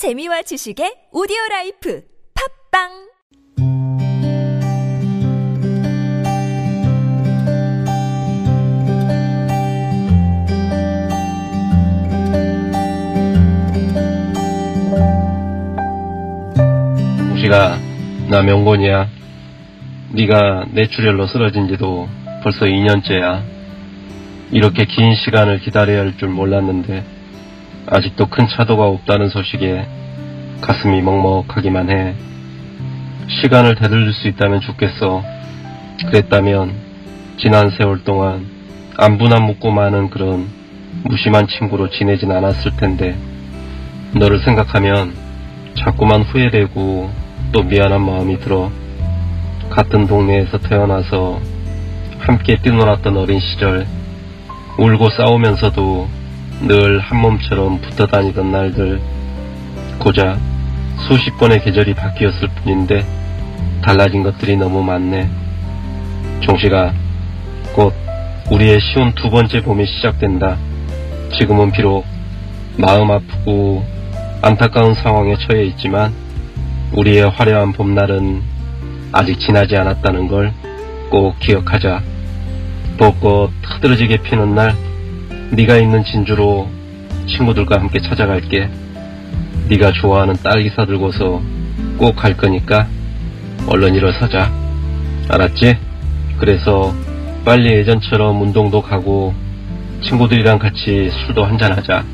재미와 지식의 오디오 라이프 팟빵 혹시가 나 명곤이야. 네가 뇌출혈로 쓰러진 지도 벌써 2년째야. 이렇게 긴 시간을 기다려야 할 줄 몰랐는데 아직도 큰 차도가 없다는 소식에 가슴이 먹먹하기만 해. 시간을 되돌릴 수 있다면 좋겠어. 그랬다면 지난 세월 동안 안부나 묻고 마는 그런 무심한 친구로 지내진 않았을 텐데 너를 생각하면 자꾸만 후회되고 또 미안한 마음이 들어 같은 동네에서 태어나서 함께 뛰놀았던 어린 시절 울고 싸우면서도 늘 한 몸처럼 붙어 다니던 날들 고작 수십 번의 계절이 바뀌었을 뿐인데 달라진 것들이 너무 많네 종식아 곧 우리의 쉬운 두 번째 봄이 시작된다 지금은 비록 마음 아프고 안타까운 상황에 처해 있지만 우리의 화려한 봄날은 아직 지나지 않았다는 걸 꼭 기억하자. 벚꽃 흐드러지게 피는 날 네가 있는 진주로 친구들과 함께 찾아갈게. 네가 좋아하는 딸기 사들고서 꼭 갈 거니까 얼른 일어서자. 알았지? 그래서 빨리 예전처럼 운동도 가고 친구들이랑 같이 술도 한잔하자.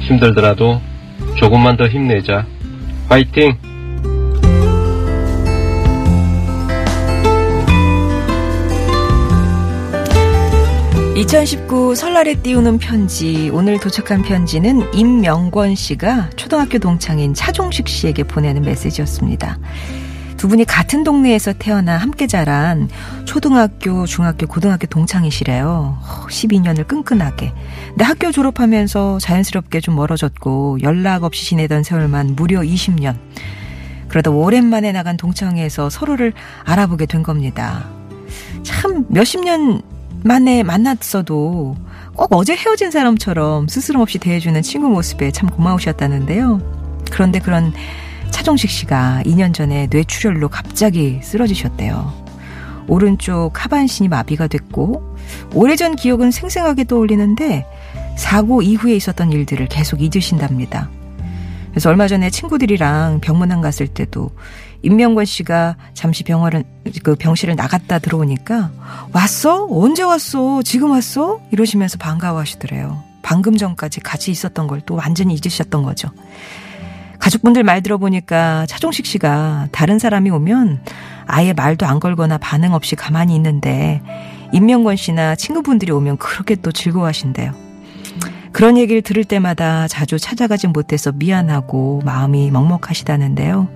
힘들더라도 조금만 더 힘내자. 화이팅! 2019 설날에 띄우는 편지. 오늘 도착한 편지는 임명권 씨가 초등학교 동창인 차종식 씨에게 보내는 메시지였습니다. 두 분이 같은 동네에서 태어나 함께 자란 초등학교, 중학교, 고등학교 동창이시래요. 12년을 끈끈하게. 근데 학교 졸업하면서 자연스럽게 좀 멀어졌고 연락 없이 지내던 세월만 무려 20년. 그러다 오랜만에 나간 동창회에서 서로를 알아보게 된 겁니다. 참 몇십 년 만에 만났어도 꼭 어제 헤어진 사람처럼 스스럼 없이 대해주는 친구 모습에 참 고마우셨다는데요. 그런데 그런 차종식 씨가 2년 전에 뇌출혈로 갑자기 쓰러지셨대요. 오른쪽 하반신이 마비가 됐고 오래전 기억은 생생하게 떠올리는데 사고 이후에 있었던 일들을 계속 잊으신답니다. 그래서 얼마 전에 친구들이랑 병문안 갔을 때도 임명권 씨가 잠시 병원을 그 병실을 나갔다 들어오니까 왔어? 언제 왔어? 지금 왔어? 이러시면서 반가워하시더래요. 방금 전까지 같이 있었던 걸 또 완전히 잊으셨던 거죠. 가족분들 말 들어보니까 차종식 씨가 다른 사람이 오면 아예 말도 안 걸거나 반응 없이 가만히 있는데 임명권 씨나 친구분들이 오면 그렇게 또 즐거워하신대요. 그런 얘기를 들을 때마다 자주 찾아가진 못해서 미안하고 마음이 먹먹하시다는데요.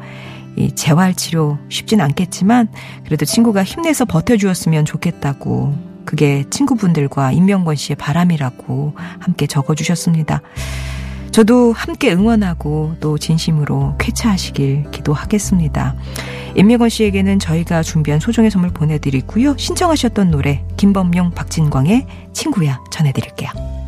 이 재활치료 쉽진 않겠지만 그래도 친구가 힘내서 버텨주었으면 좋겠다고 그게 친구분들과 임명권 씨의 바람이라고 함께 적어주셨습니다. 저도 함께 응원하고 또 진심으로 쾌차하시길 기도하겠습니다. 임명권 씨에게는 저희가 준비한 소정의 선물 보내드리고요. 신청하셨던 노래 김범용 박진광의 친구야 전해드릴게요.